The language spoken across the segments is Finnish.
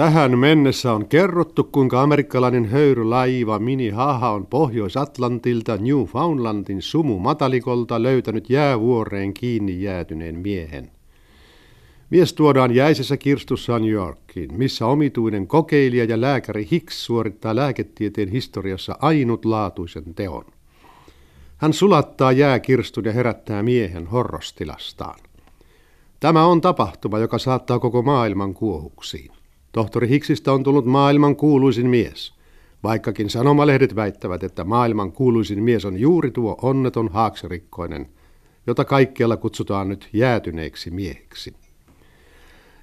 Tähän mennessä on kerrottu, kuinka amerikkalainen höyrylaiva Mini Haha on Pohjois-Atlantilta Newfoundlandin sumu matalikolta löytänyt jäävuoreen kiinni jäätyneen miehen. Mies tuodaan jäisessä kirstussa New Yorkiin, missä omituinen kokeilija ja lääkäri Hicks suorittaa lääketieteen historiassa ainutlaatuisen teon. Hän sulattaa jääkirstun ja herättää miehen horrostilastaan. Tämä on tapahtuma, joka saattaa koko maailman kuohuksiin. Tohtori Hiksistä on tullut maailman kuuluisin mies, vaikkakin sanomalehdet väittävät, että maailman kuuluisin mies on juuri tuo onneton haaksirikkoinen, jota kaikkialla kutsutaan nyt jäätyneeksi mieheksi.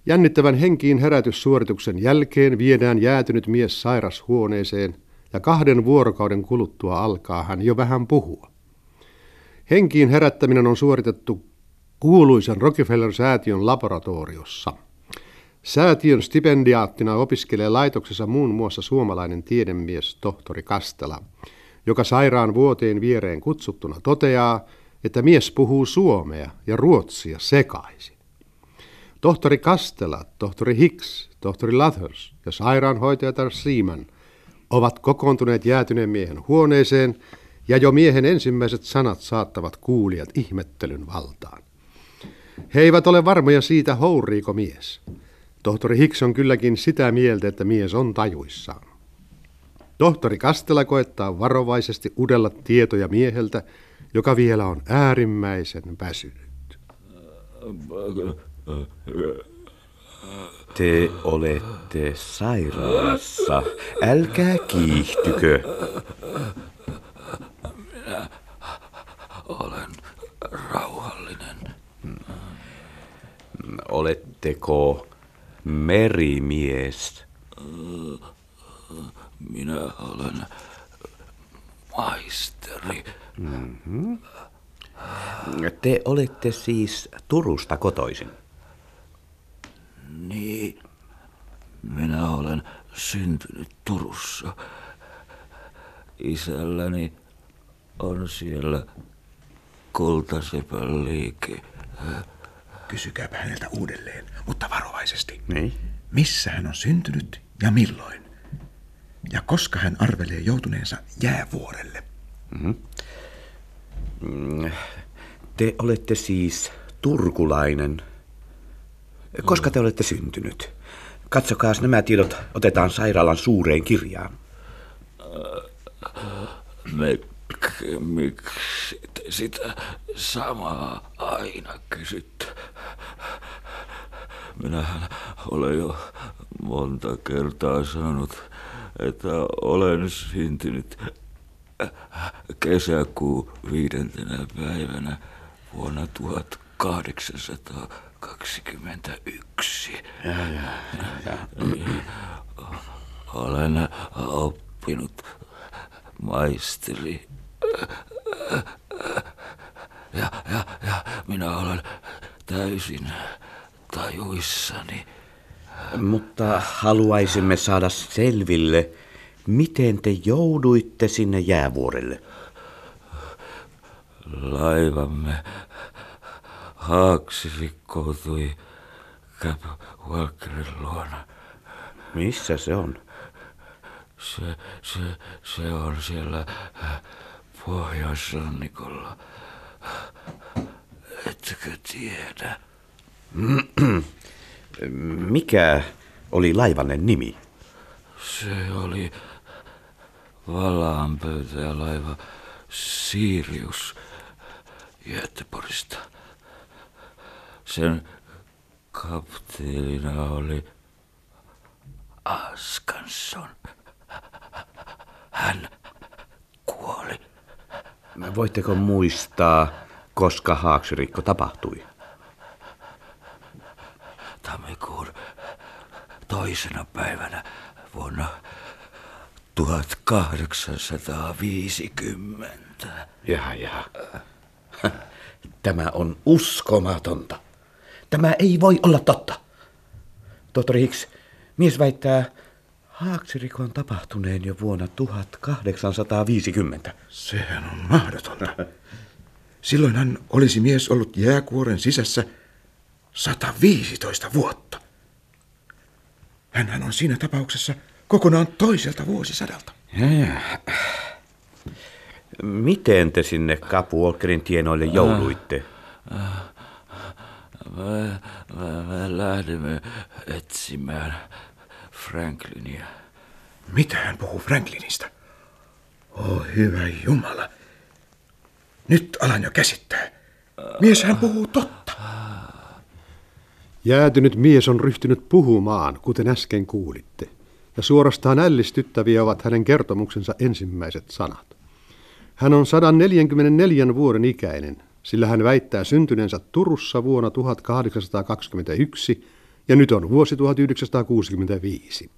Jännittävän henkiin herätyssuorituksen jälkeen viedään jäätynyt mies sairashuoneeseen ja kahden vuorokauden kuluttua alkaa hän jo vähän puhua. Henkiin herättäminen on suoritettu kuuluisen Rockefeller-säätiön laboratoriossa – Säätiön stipendiaattina opiskelee laitoksessa muun muassa suomalainen tiedemies tohtori Kastela, joka sairaan vuoteen viereen kutsuttuna toteaa, että mies puhuu suomea ja ruotsia sekaisin. Tohtori Kastela, tohtori Hicks, tohtori Lathers ja sairaanhoitajatar Seaman ovat kokoontuneet jäätyneen miehen huoneeseen ja jo miehen ensimmäiset sanat saattavat kuulijat ihmettelyn valtaan. He eivät ole varmoja siitä, houriiko mies. Tohtori Hicks on kylläkin sitä mieltä, että mies on tajuissaan. Tohtori Kastela koettaa varovaisesti udella tietoja mieheltä, joka vielä on äärimmäisen väsynyt. Te olette sairaalassa. Älkää kiihtykö. Minä olen rauhallinen. Oletteko merimies? Minä olen maisteri. Mm-hmm. Te olette siis Turusta kotoisin? Niin, minä olen syntynyt Turussa. Isälläni on siellä kultasepän liike. Kysykääpä häneltä uudelleen, mutta varovaisesti. Niin. Missä hän on syntynyt ja milloin? Ja koska hän arvelee joutuneensa jäävuorelle? Mm-hmm. Te olette siis turkulainen. Koska te olette syntynyt? Katsokaa, nämä tiedot otetaan sairaalan suureen kirjaan. Me, miksi te sitä samaa aina kysytte? Minähän olen jo monta kertaa sanonut, että olen syntynyt kesäkuu viidentenä päivänä vuonna 1821. Ja, ja, ja. Olen oppinut maisteri. Ja, ja, ja minä olen täysin tajuissani. Mutta haluaisimme saada selville, miten te jouduitte sinne jäävuorelle. Laivamme haaksi rikkoutui Cap Walkerin luona. Missä se on? Se, se, se on siellä pohjoisrannikolla. Etkö tiedä? Mikä oli laivanne nimi? Se oli valaanpöytä laiva Sirius Göteborgista. Sen kapteenina oli Askansson. Hän kuoli. Voitteko muistaa, koska haaksirikko tapahtui? Tammikuun toisena päivänä vuonna 1850. Ja, ja. Tämä on uskomatonta. Tämä ei voi olla totta. Tohtori Hicks, mies väittää haaksirikon tapahtuneen jo vuonna 1850. Sehän on mahdotonta. Silloin hän olisi mies ollut jääkuoren sisässä 115 vuotta. Hänhän on siinä tapauksessa kokonaan toiselta vuosisadalta. Ja, ja. Miten te sinne Kapuolkerin tienoille jouduitte? Me, me, me lähdemme etsimään Franklinia. Mitä hän puhuu Franklinista? Oh, hyvä Jumala. Nyt alan jo käsittää. Mies hän puhuu totta. Jäätynyt mies on ryhtynyt puhumaan, kuten äsken kuulitte, ja suorastaan ällistyttäviä ovat hänen kertomuksensa ensimmäiset sanat. Hän on 144 vuoden ikäinen, sillä hän väittää syntyneensä Turussa vuonna 1821 ja nyt on vuosi 1965.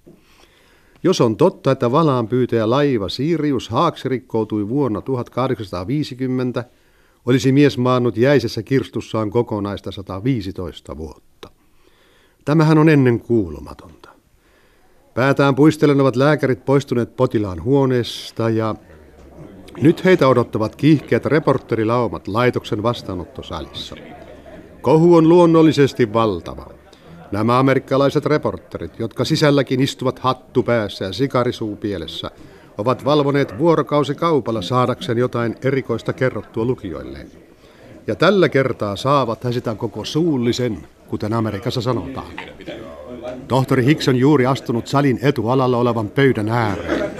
Jos on totta, että valaan pyytäjä laiva Sirius Haaksi rikkoutui vuonna 1850, olisi mies maannut jäisessä kirstussaan kokonaista 115 vuotta. Tämähän on ennen kuulumatonta. Päätään puistellen ovat lääkärit poistuneet potilaan huoneesta ja nyt heitä odottavat kiihkeät reporterilaumat laitoksen vastaanottosalissa. Kohu on luonnollisesti valtava. Nämä amerikkalaiset reporterit, jotka sisälläkin istuvat hattu päässä ja sikarisuu pielessä, ovat valvoneet vuorokausi kaupalla saadakseen jotain erikoista kerrottua lukijoilleen. Ja tällä kertaa saavat he sitä koko suullisen, kuten Amerikassa sanotaan. Tohtori Hicks on juuri astunut salin etualalla olevan pöydän ääreen.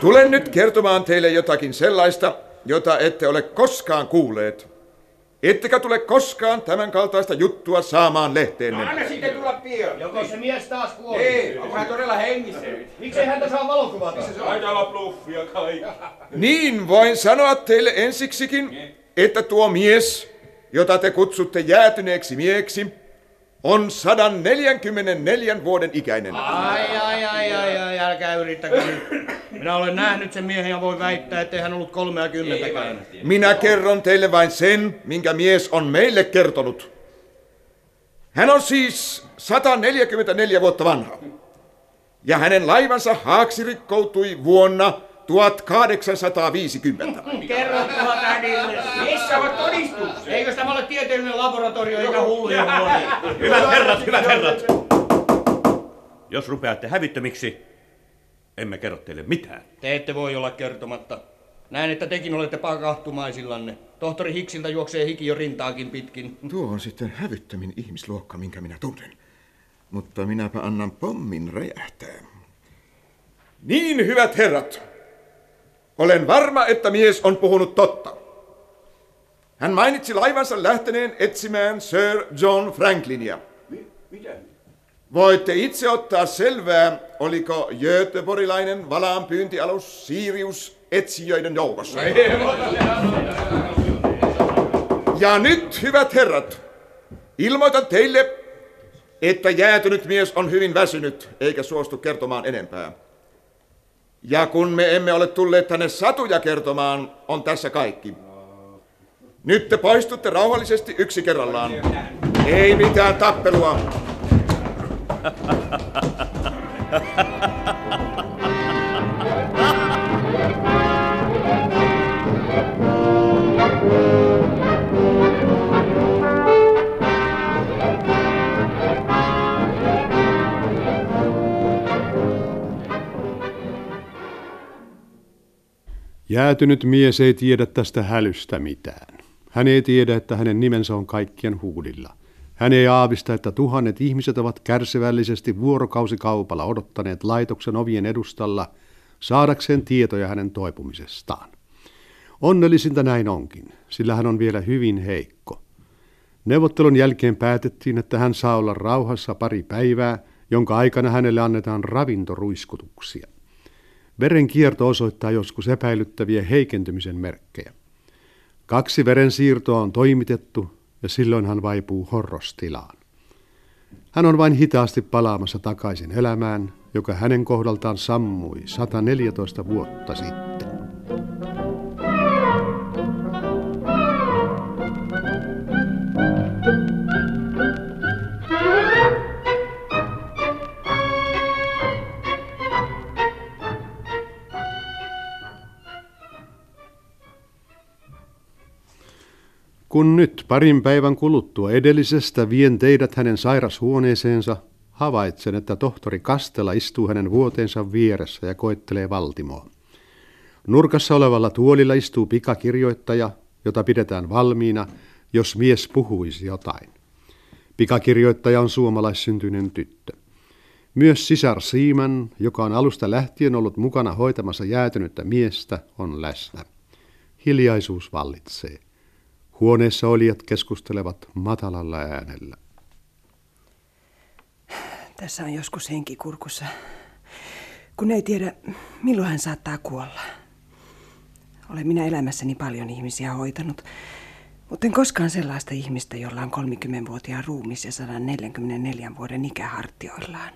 Tulen nyt kertomaan teille jotakin sellaista, jota ette ole koskaan kuulleet. Ettekä tule koskaan tämän kaltaista juttua saamaan lehteenne. Anna sitten tulla pian. Joko se mies taas kuoli? Ei, onko hän todella hengissä? Miksei häntä saa valokuvata? Taitaa olla bluffia kai. Niin voin sanoa teille ensiksikin, että tuo mies, jota te kutsutte jäätyneeksi mieksi, on 144 vuoden ikäinen. Ai, ai, ai, ai, ai, älkää yrittäkö nyt. Minä olen nähnyt sen miehen ja voin väittää, ettei hän ollut 30 käynyt. Minä kerron teille vain sen, minkä mies on meille kertonut. Hän on siis 144 vuotta vanha. Ja hänen laivansa haaksi rikkoutui vuonna 1850. Kerrotkohan tädille. Missä ovat todistukset? Eikö tämä ole tieteellinen laboratorio eikä hulluja huone? Hyvät herrat, hyvät herrat! Jos rupeatte hävittömiksi, emme kerro teille mitään. Te ette voi olla kertomatta. Näen, että tekin olette pakahtumaisillanne. Tohtori Hicksiltä juoksee hiki jo rintaakin pitkin. Tuo on sitten hävyttömin ihmisluokka, minkä minä tunnen. Mutta minäpä annan pommin räjähtää. Niin, hyvät herrat. Olen varma, että mies on puhunut totta. Hän mainitsi laivansa lähteneen etsimään Sir John Franklinia. Mitä? Voitte itse ottaa selvää, oliko Göteborgilainen valaan pyyntialus Sirius etsijöiden joukossa. Ja nyt, hyvät herrat, ilmoitan teille, että jäätynyt mies on hyvin väsynyt, eikä suostu kertomaan enempää. Ja kun me emme ole tulleet tänne satuja kertomaan, on tässä kaikki. Nyt te poistutte rauhallisesti yksi kerrallaan. Ei mitään tappelua. Jäätynyt mies ei tiedä tästä hälystä mitään. Hän ei tiedä, että hänen nimensä on kaikkien huudilla. Hän ei aavista, että tuhannet ihmiset ovat kärsivällisesti vuorokausikaupalla odottaneet laitoksen ovien edustalla saadakseen tietoja hänen toipumisestaan. Onnellisinta näin onkin, sillä hän on vielä hyvin heikko. Neuvottelun jälkeen päätettiin, että hän saa olla rauhassa pari päivää, jonka aikana hänelle annetaan ravintoruiskutuksia. Verenkierto osoittaa joskus epäilyttäviä heikentymisen merkkejä. Kaksi verensiirtoa on toimitettu ja silloin hän vaipuu horrostilaan. Hän on vain hitaasti palaamassa takaisin elämään, joka hänen kohdaltaan sammui 114 vuotta sitten. Kun nyt parin päivän kuluttua edellisestä vien teidät hänen sairashuoneeseensa, havaitsen, että tohtori Kastela istuu hänen vuoteensa vieressä ja koettelee Valtimoa. Nurkassa olevalla tuolilla istuu pikakirjoittaja, jota pidetään valmiina, jos mies puhuisi jotain. Pikakirjoittaja on suomalaissyntyinen tyttö. Myös sisar Siiman, joka on alusta lähtien ollut mukana hoitamassa jäätynyttä miestä, on läsnä. Hiljaisuus vallitsee. Huoneessa olijat keskustelevat matalalla äänellä. Tässä on joskus henki kurkussa, kun ei tiedä, milloin hän saattaa kuolla. Olen minä elämässäni paljon ihmisiä hoitanut, mutta en koskaan sellaista ihmistä, jolla on 30-vuotiaan ruumis ja 144 vuoden ikähartioillaan.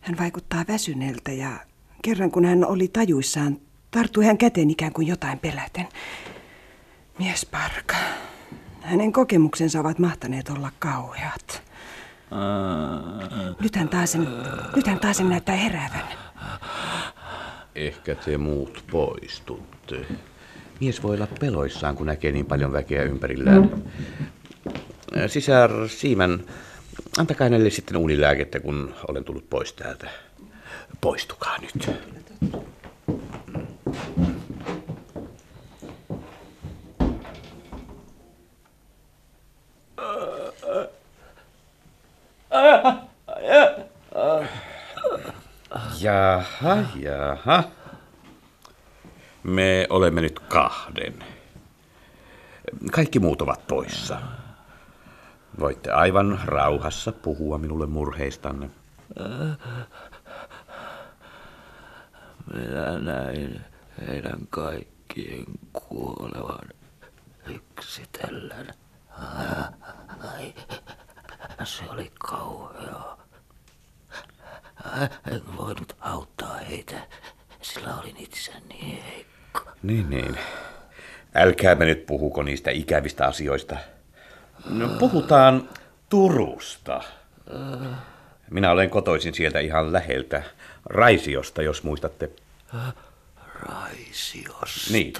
Hän vaikuttaa väsyneeltä ja kerran kun hän oli tajuissaan, tarttui hän käteen ikään kuin jotain peläten. Mies parka. Hänen kokemuksensa ovat mahtaneet olla kauheat. Nyt hän taas, nyt hän taas näyttää heräävän. Ehkä te muut poistutte. Mies voi olla peloissaan, kun näkee niin paljon väkeä ympärillään. Sisar Siiman, antakaa hänelle sitten unilääkettä, kun olen tullut pois täältä. Poistukaa nyt. Jaha, jaha. Me olemme nyt kahden. Kaikki muut ovat poissa. Voitte aivan rauhassa puhua minulle murheistanne. Minä näin heidän kaikkien kuolevan yksitellen. Ai, se oli kauheaa. En voinut auttaa heitä, sillä olin itse niin heikko. Niin, niin. Älkäämme nyt puhuko niistä ikävistä asioista. No, puhutaan Turusta. Minä olen kotoisin sieltä ihan läheltä. Raisiosta, jos muistatte. Raisiosta. Niin.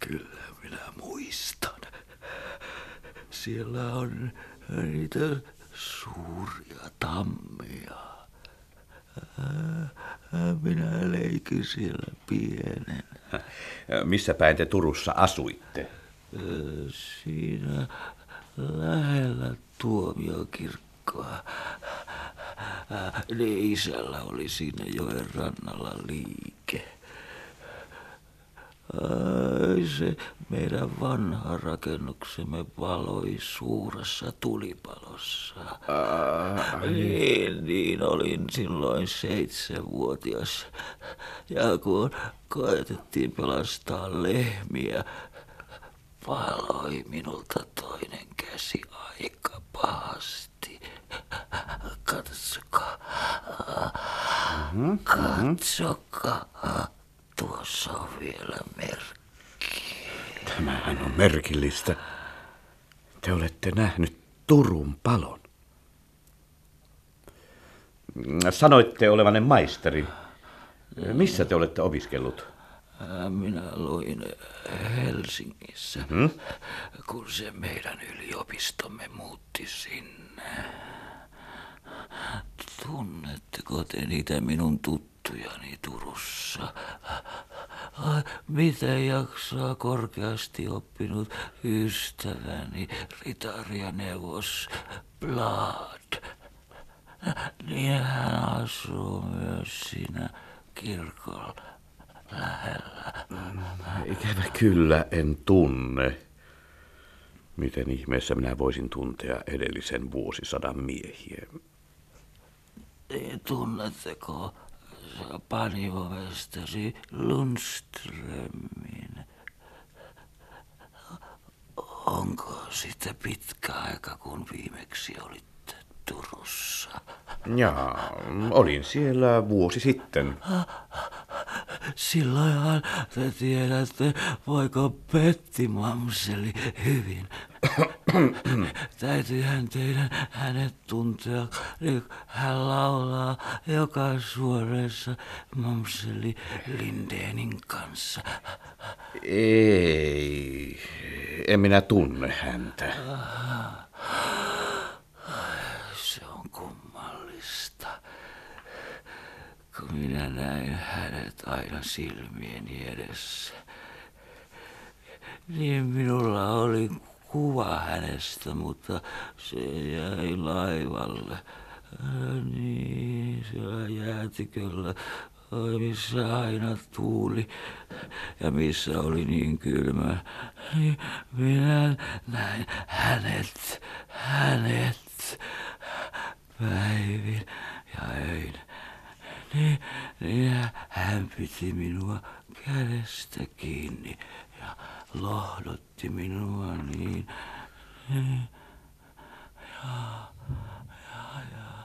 Kyllä minä muistan. Siellä on niitä suuria tammia. Minä leikin siellä pienen. Missä päin te Turussa asuitte? Siinä lähellä tuomiokirkkoa. Niin isällä oli siinä joen rannalla liike. Ai se meidän vanha rakennuksemme valoi suuressa tulipalossa. Niin, niin olin silloin seitsemänvuotias. Ja kun koetettiin pelastaa lehmiä, valoi minulta toinen käsi aika pahasti. Katsokaa. Katsokaa. Tuossa on vielä merkki. Tämähän on merkillistä. Te olette nähnyt Turun palon. Sanoitte olevanne maisteri. Missä te olette opiskellut? Minä luin Helsingissä, hmm? kun se meidän yliopistomme muutti sinne. Tunnetteko te niitä minun tuttujani Turussa? Ai, miten jaksaa korkeasti oppinut ystäväni, ritari ja neuvos Blad? Niin hän asuu myös siinä kirkolla lähellä. Ikävä kyllä en tunne. Miten ihmeessä minä voisin tuntea edellisen vuosisadan miehiä? Tunnetteko panivomestari Lundströmin? Onko sitten pitkä aika, kun viimeksi olitte Turussa? Jaa, olin siellä vuosi sitten. silloinhan te tiedätte, voiko Petti Mamseli hyvin. Täytyyhän teidän hänet tuntea, niin hän laulaa joka suoreessa Mamseli Lindenin kanssa. Ei, en minä tunne häntä on kummallista. Kun minä näin hänet aina silmieni edessä, niin minulla oli kuva hänestä, mutta se jäi laivalle. Niin, siellä jäätiköllä, missä aina tuuli ja missä oli niin kylmä. Niin minä näin hänet, hänet päivin ja öin. Niin, niin hän piti minua kädestä kiinni ja lohdotti minua niin. niin ja, ja, ja.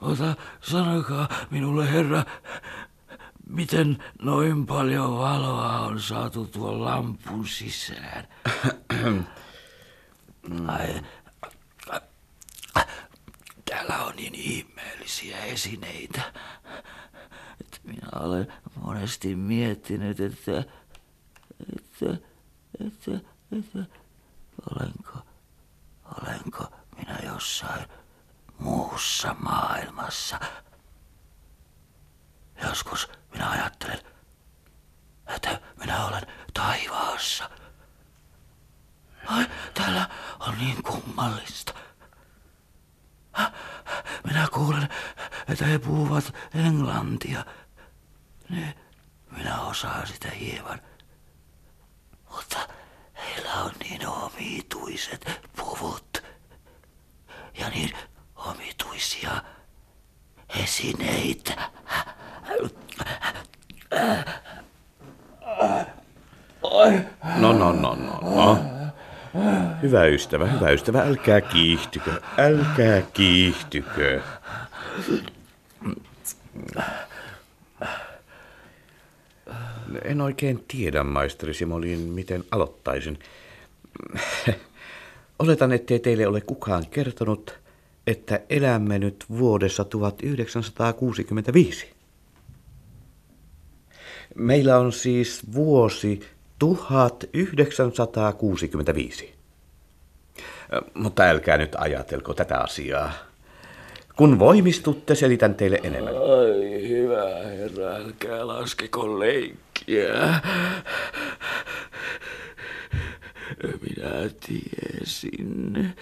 Ota, sanokaa minulle, herra, miten noin paljon valoa on saatu tuon lampun sisään? Ai, täällä on niin ihmeellisiä esineitä, että minä olen monesti miettinyt, että, että, että, että olenko, olenko minä jossain muussa maailmassa. Joskus minä ajattelen, että minä olen taivaassa. Ai, täällä on niin kummallista. Minä kuulen, että he puhuvat englantia. Ne, minä osaan sitä hieman. Mutta heillä on niin omituiset puvut. Ja niin omituisia esineitä. No, no, no, no, no. Hyvä ystävä, hyvä ystävä, älkää kiihtykö, älkää kiihtykö. En oikein tiedä, maisteri Simolin, miten aloittaisin. Oletan, ettei teille ole kukaan kertonut, että elämme nyt vuodessa 1965. Meillä on siis vuosi 1965. Mutta älkää nyt ajatelko tätä asiaa. Kun voimistutte, selitän teille enemmän. Ai hyvä herra, älkää laskeko leikkiä. Minä tiesin,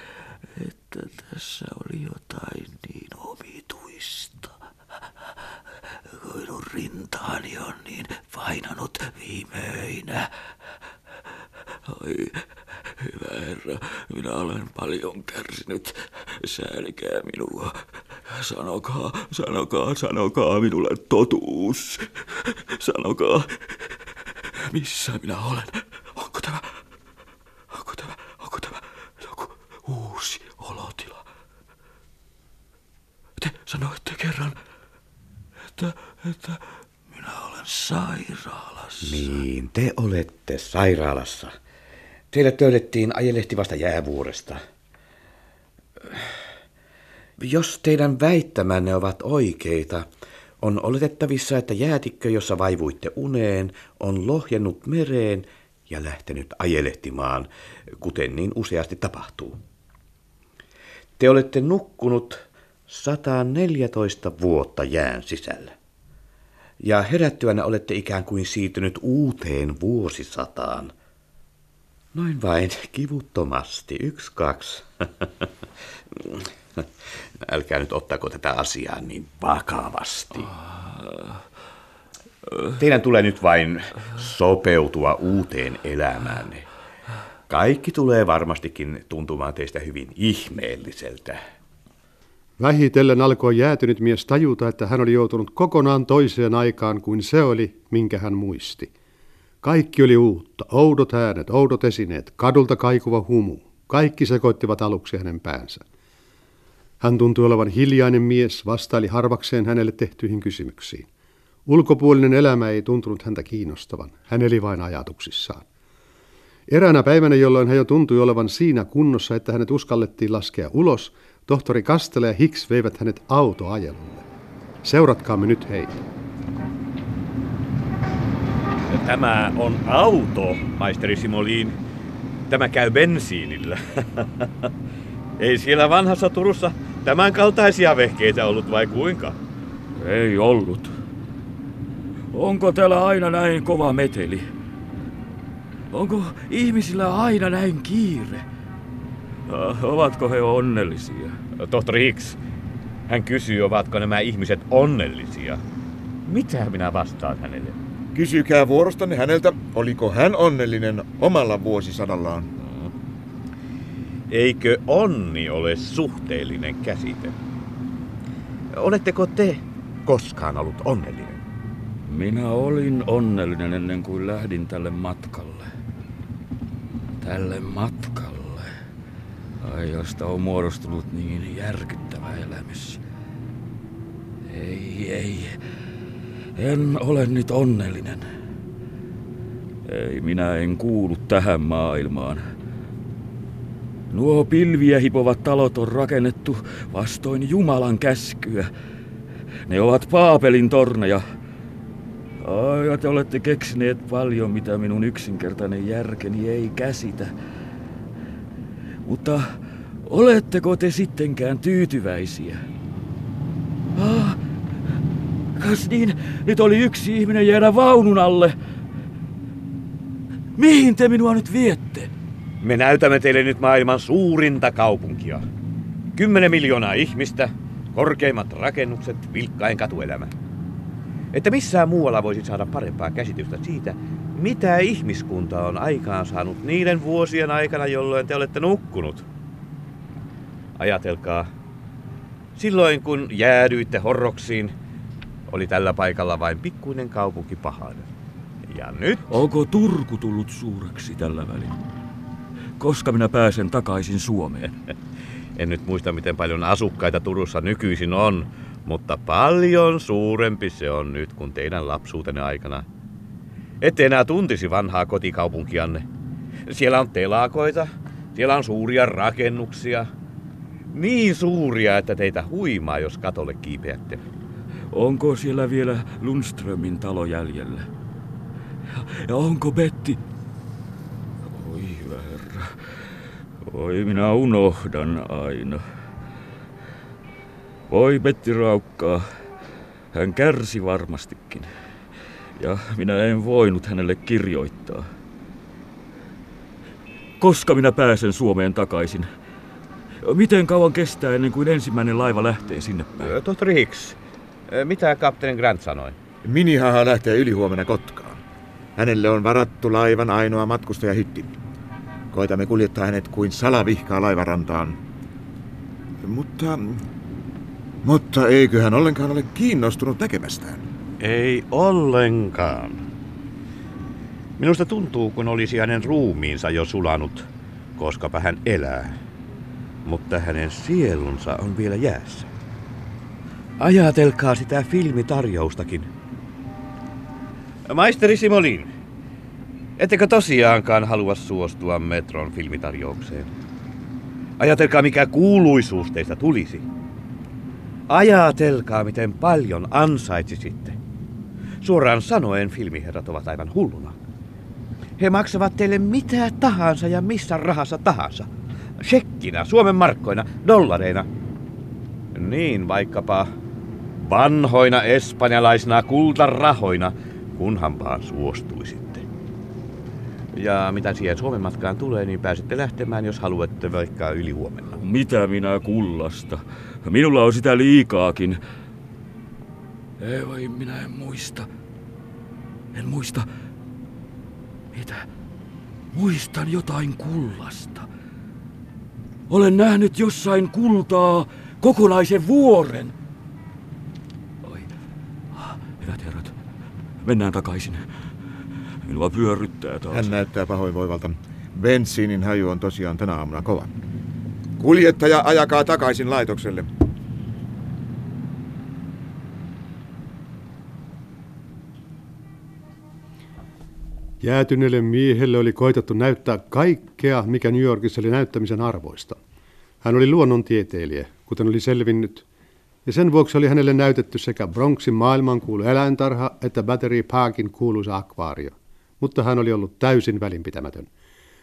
että tässä oli jotain niin omituista. Minun rintaani on niin painanut viimeinä. Oi, hyvä herra, minä olen paljon kärsinyt. Säälikää minua. Sanokaa, sanokaa, sanokaa minulle totuus. Sanokaa, missä minä olen. Onko tämä, onko tämä, onko tämä joku uusi olotila? Te sanoitte kerran, että, että minä olen sairaalassa. Niin, te olette sairaalassa. Teille töydettiin ajelehtivasta jäävuoresta. Jos teidän väittämänne ovat oikeita, on oletettavissa, että jäätikkö, jossa vaivuitte uneen, on lohjennut mereen ja lähtenyt ajelehtimaan, kuten niin useasti tapahtuu. Te olette nukkunut 114 vuotta jään sisällä. Ja herättyänä olette ikään kuin siirtynyt uuteen vuosisataan. Noin vain, kivuttomasti. Yksi, kaksi. Älkää nyt ottako tätä asiaa niin vakavasti. Teidän tulee nyt vain sopeutua uuteen elämään. Kaikki tulee varmastikin tuntumaan teistä hyvin ihmeelliseltä. Vähitellen alkoi jäätynyt mies tajuta, että hän oli joutunut kokonaan toiseen aikaan kuin se oli, minkä hän muisti. Kaikki oli uutta, oudot äänet, oudot esineet, kadulta kaikuva humu. Kaikki sekoittivat aluksi hänen päänsä. Hän tuntui olevan hiljainen mies, vastaili harvakseen hänelle tehtyihin kysymyksiin. Ulkopuolinen elämä ei tuntunut häntä kiinnostavan. Hän eli vain ajatuksissaan. Eräänä päivänä, jolloin hän jo tuntui olevan siinä kunnossa, että hänet uskallettiin laskea ulos, tohtori Kastele ja Hicks veivät hänet autoajelulle. Seuratkaamme nyt heitä. Tämä on auto, maisteri Simoliin. Tämä käy bensiinillä. Ei siellä vanhassa Turussa tämän kaltaisia vehkeitä ollut vai kuinka? Ei ollut. Onko täällä aina näin kova meteli? Onko ihmisillä aina näin kiire? Ah, Ovatko he onnellisia? Tohtori Hicks, hän kysyy, ovatko nämä ihmiset onnellisia. Mitä minä vastaan hänelle? Kysykää vuorostanne häneltä, oliko hän onnellinen omalla vuosisadallaan. Eikö onni ole suhteellinen käsite? Oletteko te koskaan ollut onnellinen? Minä olin onnellinen ennen kuin lähdin tälle matkalle. Tälle matkalle. Ai, josta on muodostunut niin järkyttävä elämys. Ei, ei. En ole nyt onnellinen. Ei, minä en kuulu tähän maailmaan. Nuo pilviä hipovat talot on rakennettu vastoin Jumalan käskyä. Ne ovat Paapelin torneja. Ai, te olette keksineet paljon, mitä minun yksinkertainen järkeni ei käsitä. Mutta oletteko te sittenkään tyytyväisiä? Kas niin, nyt oli yksi ihminen jäädä vaunun alle. Mihin te minua nyt viette? Me näytämme teille nyt maailman suurinta kaupunkia. Kymmenen miljoonaa ihmistä, korkeimmat rakennukset, vilkkain katuelämä. Että missään muualla voisi saada parempaa käsitystä siitä, mitä ihmiskunta on aikaan saanut niiden vuosien aikana, jolloin te olette nukkunut. Ajatelkaa, silloin kun jäädyitte horroksiin, oli tällä paikalla vain pikkuinen kaupunki pahainen. Ja nyt Onko Turku tullut suureksi tällä välin? Koska minä pääsen takaisin Suomeen? En nyt muista, miten paljon asukkaita Turussa nykyisin on, mutta paljon suurempi se on nyt kuin teidän lapsuutenne aikana. Ette enää tuntisi vanhaa kotikaupunkianne. Siellä on telakoita, siellä on suuria rakennuksia. Niin suuria, että teitä huimaa, jos katolle kiipeätte. Onko siellä vielä Lundströmin talo jäljellä? Ja onko Betti? Oi hyvä herra. Oi minä unohdan aina. Voi Betti raukkaa. Hän kärsi varmastikin. Ja minä en voinut hänelle kirjoittaa. Koska minä pääsen Suomeen takaisin? Miten kauan kestää ennen kuin ensimmäinen laiva lähtee sinne päin? Tohtori Hicks, mitä kapteeni Grant sanoi? Minihaha lähtee ylihuomenna Kotkaan. Hänelle on varattu laivan ainoa matkustajahytti. Koitamme kuljettaa hänet kuin salavihkaa laivarantaan. Mutta... Mutta eikö hän ollenkaan ole kiinnostunut näkemästään? Ei ollenkaan. Minusta tuntuu, kun olisi hänen ruumiinsa jo sulanut, koskapa hän elää. Mutta hänen sielunsa on vielä jäässä. Ajatelkaa sitä filmitarjoustakin. Maisteri Simolin, ettekö tosiaankaan halua suostua Metron filmitarjoukseen? Ajatelkaa, mikä kuuluisuus teistä tulisi. Ajatelkaa, miten paljon ansaitsisitte. Suoraan sanoen filmiherrat ovat aivan hulluna. He maksavat teille mitä tahansa ja missä rahassa tahansa. Shekkinä, Suomen markkoina, dollareina. Niin vaikkapa vanhoina espanjalaisina kultarahoina, kunhan vaan suostuisitte. Ja mitä siihen Suomen matkaan tulee, niin pääsette lähtemään, jos haluatte vaikka yli huomenna. Mitä minä kullasta? Minulla on sitä liikaakin. Ei voi, minä en muista. En muista. Mitä? Muistan jotain kullasta. Olen nähnyt jossain kultaa kokonaisen vuoren. Oi. Ah, Hyvät herrat, mennään takaisin. Minua pyörryttää taas. Hän näyttää pahoinvoivalta. Bensiinin haju on tosiaan tänä aamuna kova. Kuljettaja ajakaa takaisin laitokselle. Jäätyneelle miehelle oli koitettu näyttää kaikkea, mikä New Yorkissa oli näyttämisen arvoista. Hän oli luonnontieteilijä, kuten oli selvinnyt, ja sen vuoksi oli hänelle näytetty sekä Bronxin maailmankuulu eläintarha että Battery Parkin kuuluisa akvaario. Mutta hän oli ollut täysin välinpitämätön.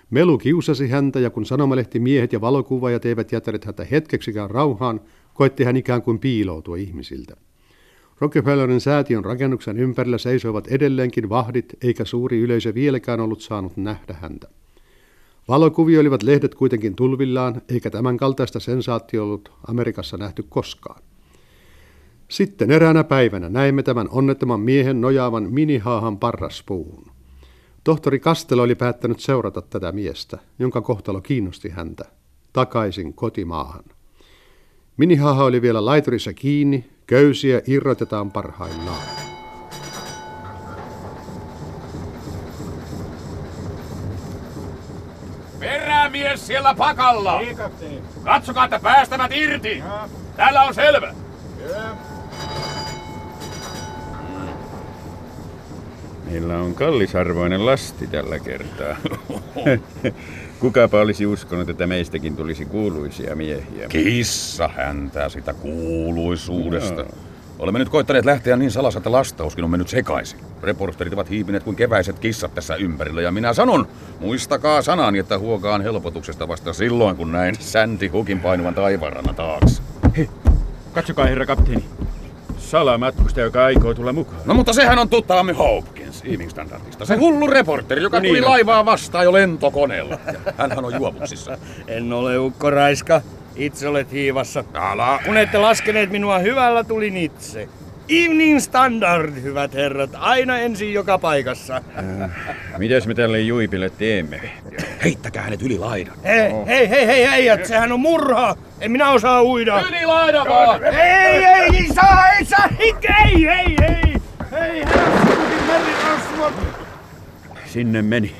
Melu kiusasi häntä ja kun sanomalehti miehet ja valokuvaajat eivät jättäneet häntä hetkeksikään rauhaan, koitti hän ikään kuin piiloutua ihmisiltä. Rockefellerin säätiön rakennuksen ympärillä seisoivat edelleenkin vahdit, eikä suuri yleisö vieläkään ollut saanut nähdä häntä. Valokuvia olivat lehdet kuitenkin tulvillaan, eikä tämän kaltaista sensaatio ollut Amerikassa nähty koskaan. Sitten eräänä päivänä näimme tämän onnettoman miehen nojaavan minihaahan parraspuuhun. Tohtori Kastelo oli päättänyt seurata tätä miestä, jonka kohtalo kiinnosti häntä, takaisin kotimaahan. Minihaha oli vielä laiturissa kiinni, köysiä irrotetaan parhaillaan. Perämies siellä pakalla! Katsokaa, että päästävät irti! Täällä on selvä! Meillä on kallisarvoinen lasti tällä kertaa. Kukapa olisi uskonut, että meistäkin tulisi kuuluisia miehiä. Kissa häntää sitä kuuluisuudesta. No. Olemme nyt koittaneet lähteä niin salassa, että lastauskin on mennyt sekaisin. Reporterit ovat hiipineet kuin keväiset kissat tässä ympärillä ja minä sanon, muistakaa sanani, että huokaan helpotuksesta vasta silloin, kun näin sänti hukin painuvan taivaanrannan taakse. Hei, katsokaa herra kapteeni. Salamatkustaja, joka aikoo tulla mukaan. No mutta sehän on tuttavamme Hopkins, Evening Standardista. Se hullu reporteri, joka tuli niin laivaa vastaan jo lentokoneella. Ja hänhän on juovuksissa. en ole ukkoraiska. Itse olet hiivassa. Älä. Kun ette laskeneet minua hyvällä, tulin itse. Evening Standard, hyvät herrat. Aina ensin joka paikassa. Äh, mitäs me tälle Juipille teemme? Heittäkää hänet yli laidan. Hei, oh. hei, hei, hei, hei, hei, sehän on murha. En minä osaa uida. Yli laidan vaan! Ei, ei, ei saa, ei saa, ei, ei, ei, ei. Hei, herra, Sinne meni.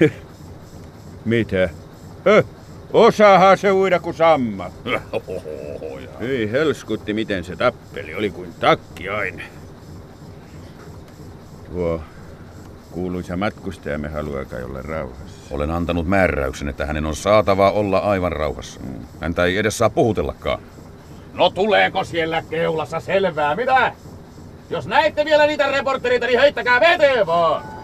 Mitä? Höh? Osaahan se uida kuin samma. Ei helskutti, miten se tappeli. Oli kuin takkiaine. Tuo kuuluisa matkustajamme haluaa kai olla rauhassa. Olen antanut määräyksen, että hänen on saatava olla aivan rauhassa. Mm. Häntä ei edes saa puhutellakaan. No tuleeko siellä keulassa selvää? Mitä? Jos näette vielä niitä reporterita, niin heittäkää veteen vaan!